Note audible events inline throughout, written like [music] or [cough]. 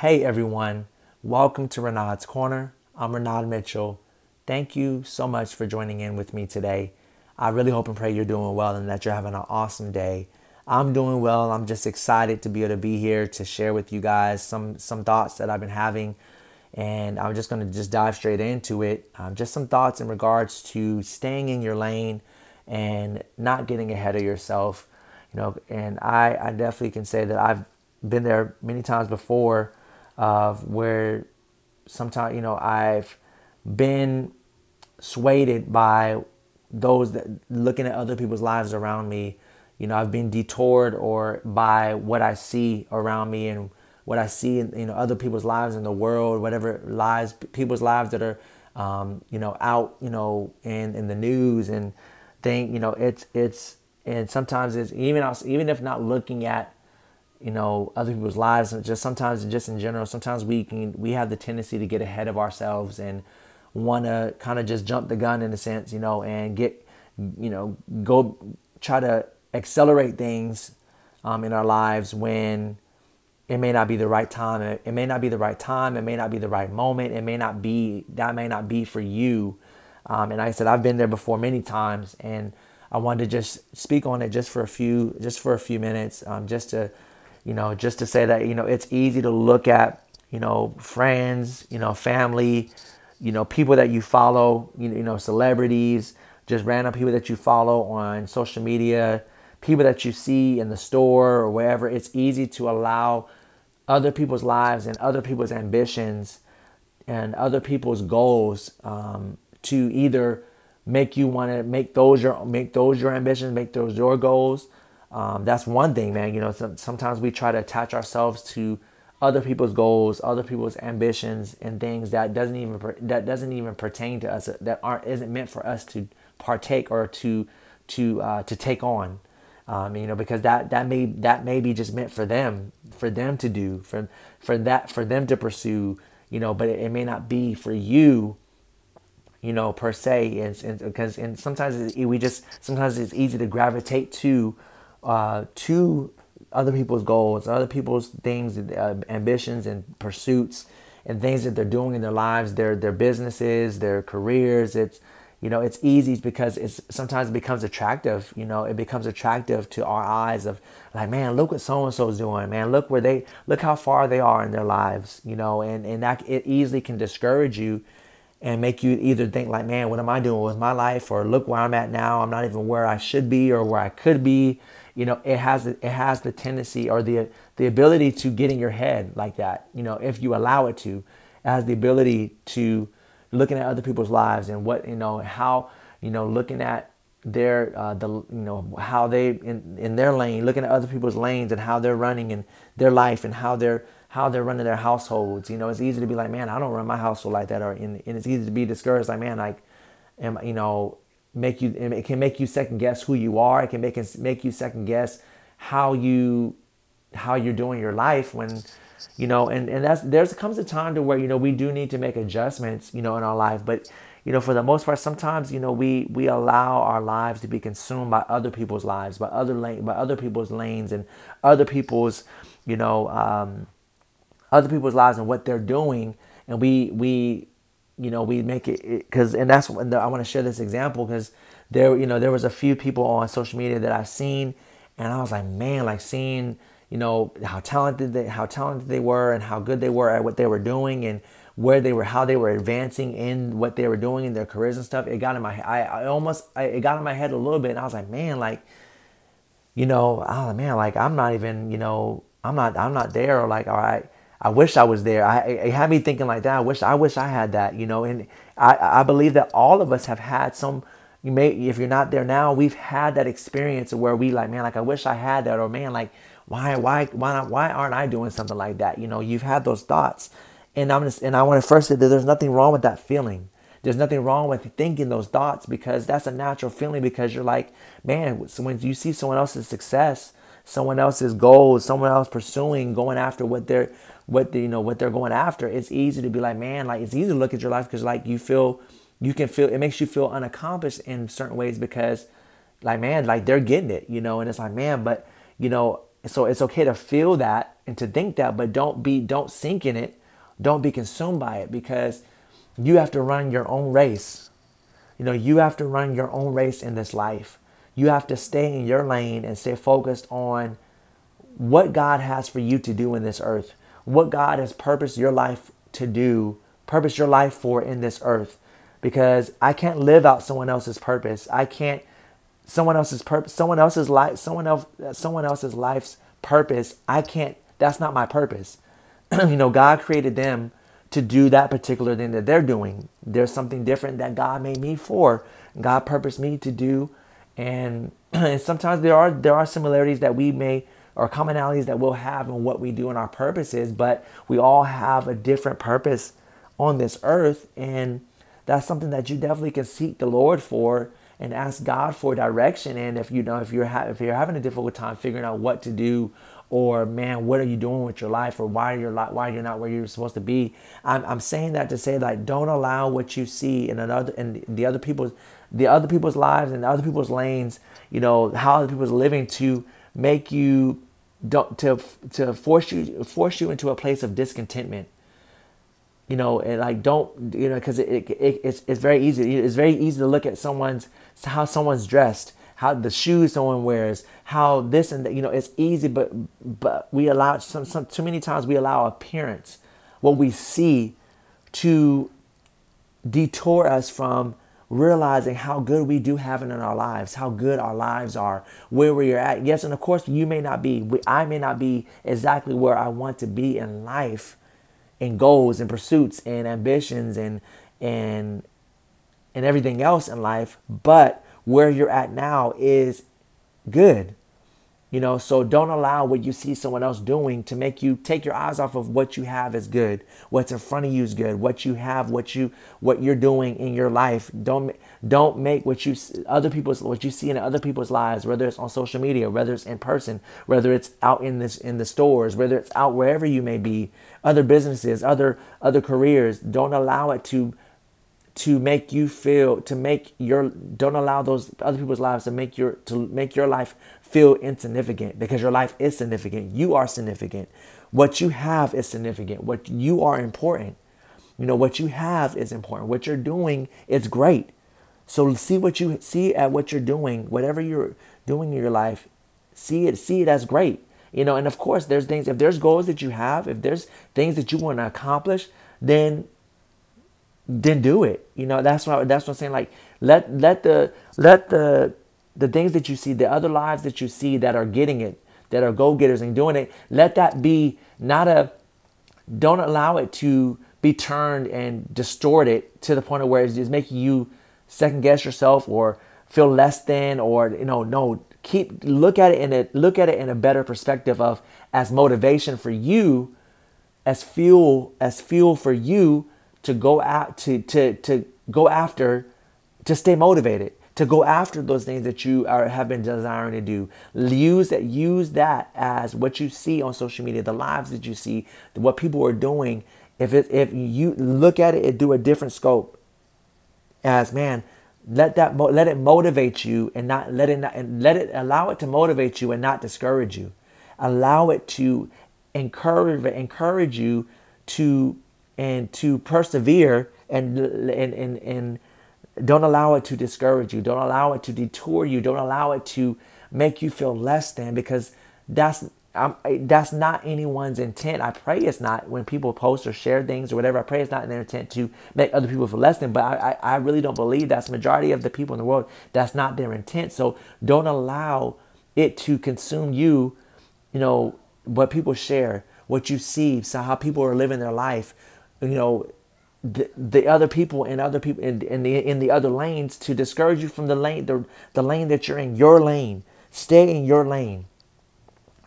Hey everyone, welcome to Renaud's Corner. I'm Renaud Mitchell. Thank you so much for joining in with me today. I really hope and pray you're doing well and that you're having an awesome day. I'm doing well. I'm just excited to be able to be here to share with you guys some some thoughts that I've been having, and I'm just going to just dive straight into it. Um, just some thoughts in regards to staying in your lane and not getting ahead of yourself. You know, and I I definitely can say that I've been there many times before of where sometimes you know I've been swayed by those that looking at other people's lives around me. You know, I've been detoured or by what I see around me and what I see in you know other people's lives in the world, whatever lives people's lives that are um, you know out you know in in the news and thing. You know, it's it's and sometimes it's even even if not looking at you know other people's lives and just sometimes just in general sometimes we can we have the tendency to get ahead of ourselves and want to kind of just jump the gun in a sense you know and get you know go try to accelerate things um, in our lives when it may not be the right time it, it may not be the right time it may not be the right moment it may not be that may not be for you. Um, and like i said i've been there before many times and i wanted to just speak on it just for a few just for a few minutes um, just to you know, just to say that, you know, it's easy to look at, you know, friends, you know, family, you know, people that you follow, you know, celebrities, just random people that you follow on social media, people that you see in the store or wherever. It's easy to allow other people's lives and other people's ambitions and other people's goals um, to either make you want to make those your make those your ambitions, make those your goals, um, that's one thing, man. You know, sometimes we try to attach ourselves to other people's goals, other people's ambitions, and things that doesn't even that doesn't even pertain to us. That aren't isn't meant for us to partake or to to uh, to take on. Um, you know, because that that may that may be just meant for them, for them to do, for for that for them to pursue. You know, but it, it may not be for you you know, per se, and, because and sometimes we just sometimes it's easy to gravitate to uh, to other people's goals, other people's things, uh, ambitions and pursuits, and things that they're doing in their lives, their their businesses, their careers. It's you know it's easy because it's sometimes it becomes attractive. You know, it becomes attractive to our eyes of like, man, look what so and so's doing. Man, look where they look how far they are in their lives. You know, and and that it easily can discourage you and make you either think like, man, what am I doing with my life? Or look where I'm at now. I'm not even where I should be or where I could be you know it has it has the tendency or the the ability to get in your head like that you know if you allow it to. It has the ability to looking at other people's lives and what you know how you know looking at their uh, the you know how they in, in their lane looking at other people's lanes and how they're running in their life and how they're how they're running their households. You know it's easy to be like man i don't run my household like that or in, and it's easy to be discouraged like man like am you know make you it can make you second guess who you are. It can make make you second guess how you how you're doing your life when you know and and that's there's comes a time to where you know we do need to make adjustments you know in our life. But you know for the most part sometimes you know we we allow our lives to be consumed by other people's lives by other lane by other people's lanes and other people's you know um, other people's lives and what they're doing. And we we you know we make it because and that's when I want to share this example because there you know there was a few people on social media that I've seen and I was like man like seeing you know how talented they how talented they were and how good they were at what they were doing and where they were how they were advancing in what they were doing in their careers and stuff it got in my I, I almost I, it got in my head a little bit and I was like man like you know oh man like I'm not even you know I'm not I'm not there or like all right I wish I was there. I, it had me thinking like that. I wish I wish I had that, you know. And I, I believe that all of us have had some. You may, if you're not there now, we've had that experience where we like, man, like I wish I had that, or man, like why, why, why not? Why aren't I doing something like that? You know, you've had those thoughts, and I'm just, and I want to first say that there's nothing wrong with that feeling. There's nothing wrong with thinking those thoughts because that's a natural feeling. Because you're like, man, when you see someone else's success, someone else's goals, someone else pursuing, going after what they're what they, you know what they're going after, it's easy to be like, man, like it's easy to look at your life because like you feel you can feel it makes you feel unaccomplished in certain ways because like man, like they're getting it, you know, and it's like, man, but you know, So it's okay to feel that and to think that, but don't be don't sink in it. Don't be consumed by it because you have to run your own race. You know, you have to run your own race in this life. You have to stay in your lane and stay focused on what God has for you to do in this earth, what God has purposed your life to do, purpose your life for in this earth. Because I can't live out someone else's purpose. I can't someone else's purpose, someone else's life, someone else, someone else's life's purpose. I can't. That's not my purpose. [clears throat] you know, God created them to do that particular thing that they're doing. There's something different that God made me for. God purposed me to do, and, [clears throat] and sometimes there are there are similarities that we may or commonalities that we'll have in what we do and our purposes, but we all have a different purpose on this earth, and that's something that you definitely can seek the Lord for and ask God for direction. And if you know if you're ha- if you're having a difficult time figuring out what to do, or man, what are you doing with your life, or why you're li- why you're not where you're supposed to be, I'm, I'm saying that to say like don't allow what you see in another in the other people's the other people's lives and the other people's lanes, you know how other people's living to make you don't to to force you force you into a place of discontentment you know and like don't you know because it, it, it, it's, it's very easy it's very easy to look at someone's how someone's dressed how the shoes someone wears how this and that you know it's easy but but we allow some, some too many times we allow appearance what we see to detour us from realizing how good we do have it in our lives, how good our lives are, where we're at. Yes, and of course, you may not be, I may not be exactly where I want to be in life, in goals and pursuits and ambitions and and and everything else in life, but where you're at now is good. You know, so don't allow what you see someone else doing to make you take your eyes off of what you have is good, what's in front of you is good, what you have, what you what you're doing in your life. Don't don't make what you other people's what you see in other people's lives, whether it's on social media, whether it's in person, whether it's out in this in the stores, whether it's out wherever you may be, other businesses, other other careers. Don't allow it to to make you feel to make your don't allow those other people's lives to make your to make your life feel insignificant because your life is significant. You are significant. What you have is significant. What you are important you know what you have is important. What you're doing is great. So see what you see at what you're doing whatever you're doing in your life see it see it as great you know. And of course there's things if there's goals that you have if there's things that you want to accomplish then then do it. You know, that's what that's what I'm saying. Like let let the let the the things that you see, the other lives that you see that are getting it, that are go getters and doing it, let that be not a don't allow it to be turned and distorted to the point of where it's just making you second guess yourself or feel less than or you know no keep look at it in a look at it in a better perspective of as motivation for you as fuel as fuel for you to go out to to to go after to stay motivated to go after those things that you are have been desiring to do. Use that use that as what you see on social media the lives that you see what people are doing. If it if you look at it and do a different scope. As man let that let it motivate you and not let it not, and let it allow it to motivate you and not discourage you. Allow it to encourage encourage you to and to persevere and and and, and don't allow it to discourage you don't allow it to detour you don't allow it to make you feel less than because that's I'm, that's not anyone's intent. I pray it's not when people post or share things or whatever. I pray it's not in their intent to make other people feel less than. But I, I, I really don't believe that's majority of the people in the world. That's not their intent. So don't allow it to consume you. You know what people share, what you see, so how people are living their life, you know, the, the other people and other people in, in the in the other lanes to discourage you from the lane the, the lane that you're in your lane. Stay in your lane.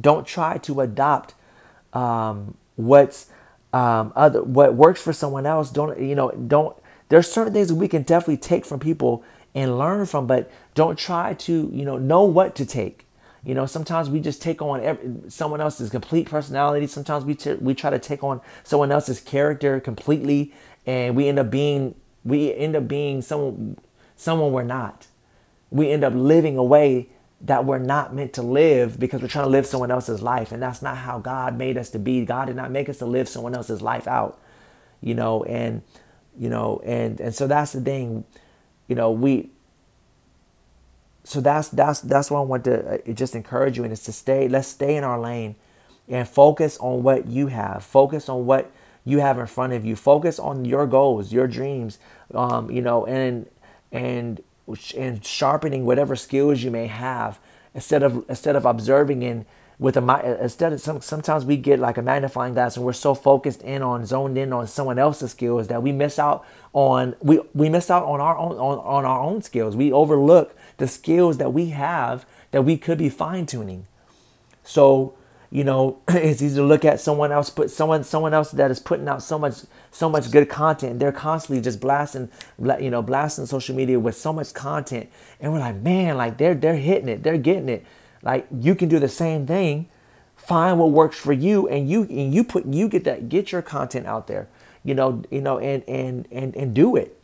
Don't try to adopt um, what's um, other what works for someone else. Don't you know don't there's certain things that we can definitely take from people and learn from but don't try to you know know what to take. You know, sometimes we just take on every, someone else's complete personality. Sometimes we t- we try to take on someone else's character completely, and we end up being we end up being someone someone we're not. We end up living a way that we're not meant to live because we're trying to live someone else's life. And that's not how God made us to be. God did not make us to live someone else's life out, you know, and, you know, and, and so that's the thing, you know, we, so that's, that's, that's what I want to uh, just encourage you and is to stay, let's stay in our lane and focus on what you have. Focus on what you have in front of you. Focus on your goals, your dreams, um, you know, and, and and sharpening whatever skills you may have instead of instead of observing and with a instead of some, sometimes we get like a magnifying glass and we're so focused in on zoned in on someone else's skills that we miss out on we we miss out on our own on, on our own skills we overlook the skills that we have that we could be fine-tuning so you know [clears throat] it's easy to look at someone else put someone someone else that is putting out so much so much good content they're constantly just blasting you know blasting social media with so much content and we're like man like they're they're hitting it they're getting it. Like you can do the same thing find what works for you and you and you put you get that get your content out there you know you know and and and and do it.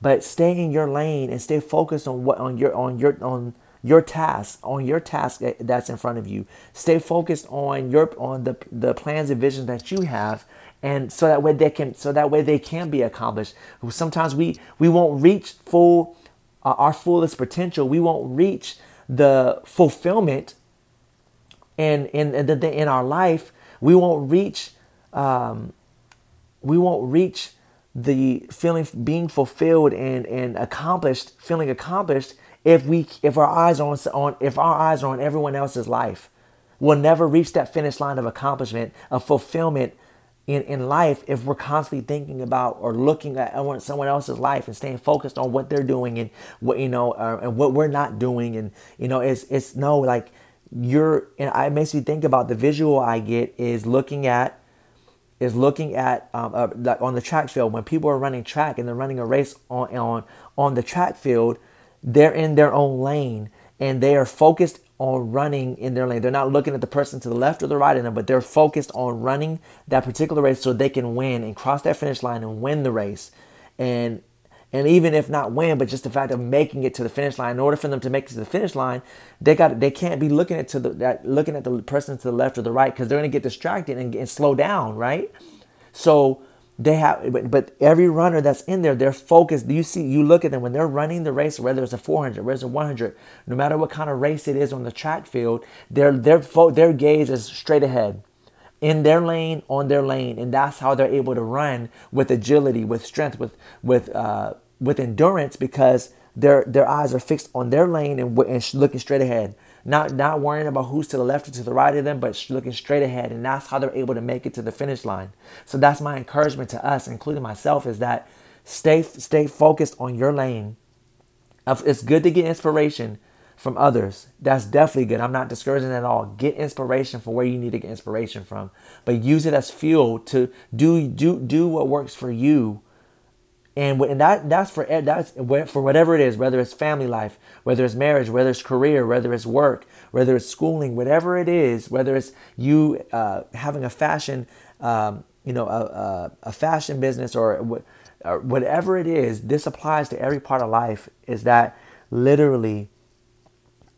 But stay in your lane and stay focused on what on your on your on your task on your task that's in front of you. Stay focused on your on the the plans and visions that you have and so that way they can so that way they can be accomplished. Sometimes we we won't reach full uh, our fullest potential. We won't reach the fulfillment in in in, in our life. We won't reach um, we won't reach the feeling being fulfilled and and accomplished feeling accomplished if we if our eyes are on, on if our eyes are on everyone else's life we'll never reach that finish line of accomplishment of fulfillment in, in life if we're constantly thinking about or looking at someone else's life and staying focused on what they're doing and what you know uh, and what we're not doing. And you know it's it's no like you're and it makes me think about the visual I get is looking at is looking at um, uh, like on the track field. When people are running track and they're running a race on on on the track field they're in their own lane and they are focused on running in their lane. They're not looking at the person to the left or the right of them, but they're focused on running that particular race so they can win and cross that finish line and win the race. And and even if not win, but just the fact of making it to the finish line. In order for them to make it to the finish line, they got they can't be looking at to the that, looking at the person to the left or the right because they're going to get distracted and, and slow down, right? So they have but, but every runner that's in there they're focused. You see you look at them when they're running the race whether it's a 400 whether it's a 100 no matter what kind of race it is on the track field their their their gaze is straight ahead. In their lane on their lane and that's how they're able to run with agility with strength with with uh, with endurance because their their eyes are fixed on their lane and, and looking straight ahead not not worrying about who's to the left or to the right of them, but looking straight ahead, and that's how they're able to make it to the finish line. So that's my encouragement to us, including myself, is that stay stay focused on your lane. It's good to get inspiration from others. That's definitely good. I'm not discouraging at all. Get inspiration from where you need to get inspiration from, but use it as fuel to do do do what works for you and, and that that's for that's for whatever it is, whether it's family life, whether it's marriage, whether it's career, whether it's work, whether it's schooling, whatever it is, whether it's you uh, having a fashion, um, you know, a, a, a, fashion business or, or whatever it is. This applies to every part of life. Is that literally,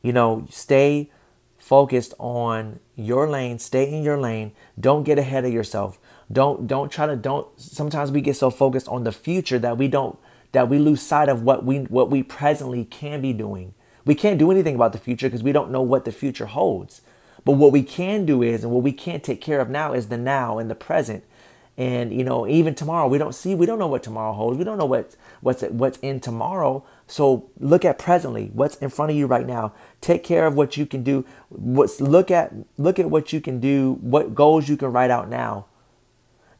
you know, stay focused on your lane, stay in your lane. Don't get ahead of yourself. Don't don't try to don't sometimes we get so focused on the future that we don't that we lose sight of what we what we presently can be doing. We can't do anything about the future because we don't know what the future holds. But what we can do is and what we can't take care of now is the now and the present. And you know, even tomorrow, we don't see, we don't know what tomorrow holds. We don't know what what's what's in tomorrow. So look at presently, what's in front of you right now. Take care of what you can do. What's look at look at what you can do. What goals you can write out now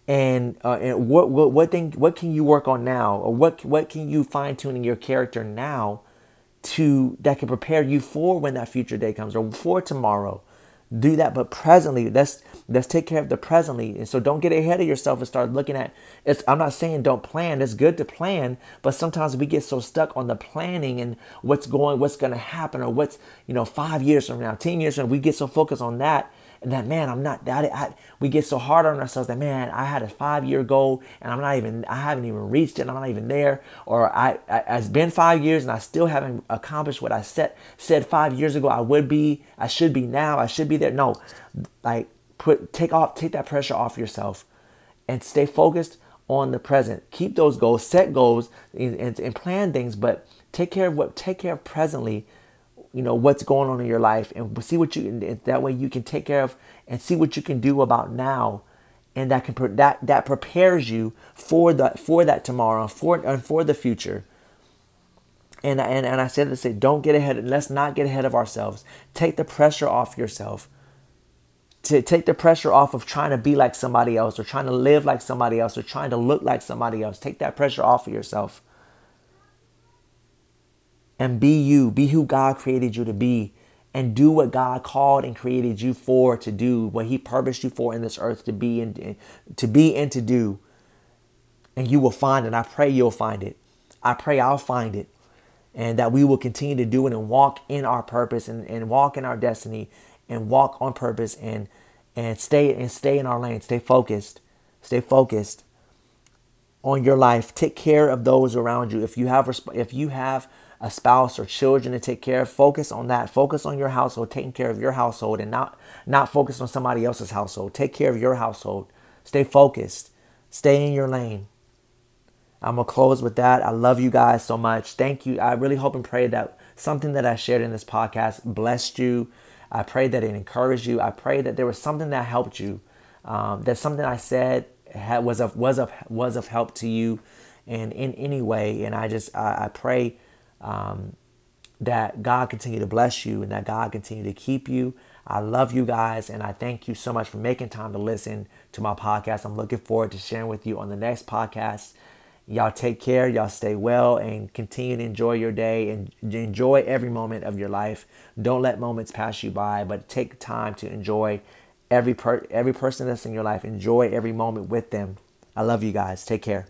and uh, and what what what thing what can you work on now? Or what what can you fine tune in your character now to that can prepare you for when that future day comes or for tomorrow? Do that but presently let's let's take care of the presently. And so don't get ahead of yourself and start looking at it's i'm not saying don't plan it's good to plan but sometimes we get so stuck on the planning and what's going what's going to happen or what's you know five years from now ten years from now we get so focused on that and that man, I'm not that. I, we get so hard on ourselves that man, I had a five year goal and I'm not even, I haven't even reached it. I'm not even there. Or I, I, it's been five years and I still haven't accomplished what I set said five years ago I would be. I should be now. I should be there. No, like put take off, take that pressure off yourself, and stay focused on the present. Keep those goals, set goals, and, and, and plan things, but take care of what take care of presently you know what's going on in your life and see what you that way you can take care of and see what you can do about now. And that can that that prepares you for the for that tomorrow for and for the future. And and and I said to say don't get ahead let's not get ahead of ourselves. Take the pressure off yourself. To take the pressure off of trying to be like somebody else or trying to live like somebody else or trying to look like somebody else. Take that pressure off of yourself and be you, be who God created you to be, and do what God called and created you for to do, what He purposed you for in this earth to be and to be and to do. And you will find it. I pray you'll find it. I pray I'll find it. And that we will continue to do it and walk in our purpose and, and walk in our destiny and walk on purpose and and stay and stay in our lane. Stay focused. Stay focused on your life. Take care of those around you. If you have if you have a spouse or children to take care of, focus on that. Focus on your household, taking care of your household and not not focus on somebody else's household. Take care of your household. Stay focused. Stay in your lane. I'm going to close with that. I love you guys so much. Thank you. I really hope and pray that something that I shared in this podcast blessed you. I pray that it encouraged you. I pray that there was something that helped you. Um, that something I said had, was of was of was of help to you, and in any way. And I just I, I pray um, that God continue to bless you and that God continue to keep you. I love you guys and I thank you so much for making time to listen to my podcast. I'm looking forward to sharing with you on the next podcast. Y'all take care, y'all stay well, and continue to enjoy your day and enjoy every moment of your life. Don't let moments pass you by, but take time to enjoy every per- every person that's in your life. Enjoy every moment with them. I love you guys. Take care.